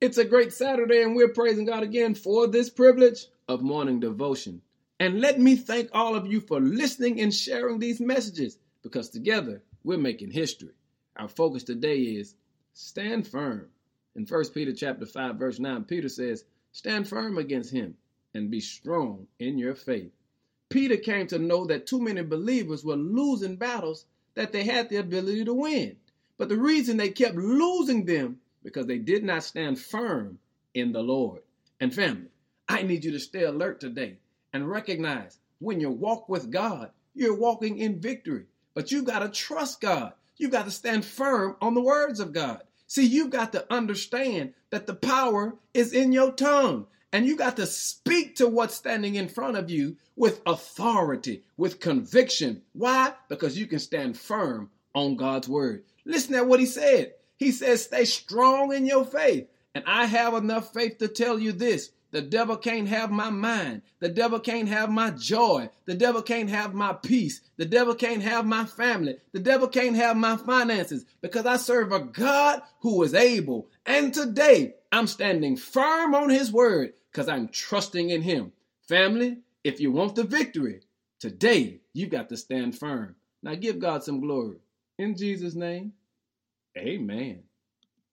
It's a great Saturday, and we're praising God again for this privilege of morning devotion. And let me thank all of you for listening and sharing these messages because together we're making history. Our focus today is stand firm. In 1 Peter chapter 5 verse 9, Peter says, "Stand firm against him and be strong in your faith." Peter came to know that too many believers were losing battles that they had the ability to win. But the reason they kept losing them because they did not stand firm in the Lord. And family, I need you to stay alert today and recognize when you walk with God, you're walking in victory. But you've got to trust God. You've got to stand firm on the words of God. See, you've got to understand that the power is in your tongue. And you got to speak to what's standing in front of you with authority, with conviction. Why? Because you can stand firm on God's word. Listen to what he said. He says, stay strong in your faith. And I have enough faith to tell you this. The devil can't have my mind. The devil can't have my joy. The devil can't have my peace. The devil can't have my family. The devil can't have my finances because I serve a God who is able. And today I'm standing firm on his word because I'm trusting in him. Family, if you want the victory, today you've got to stand firm. Now give God some glory. In Jesus' name. Amen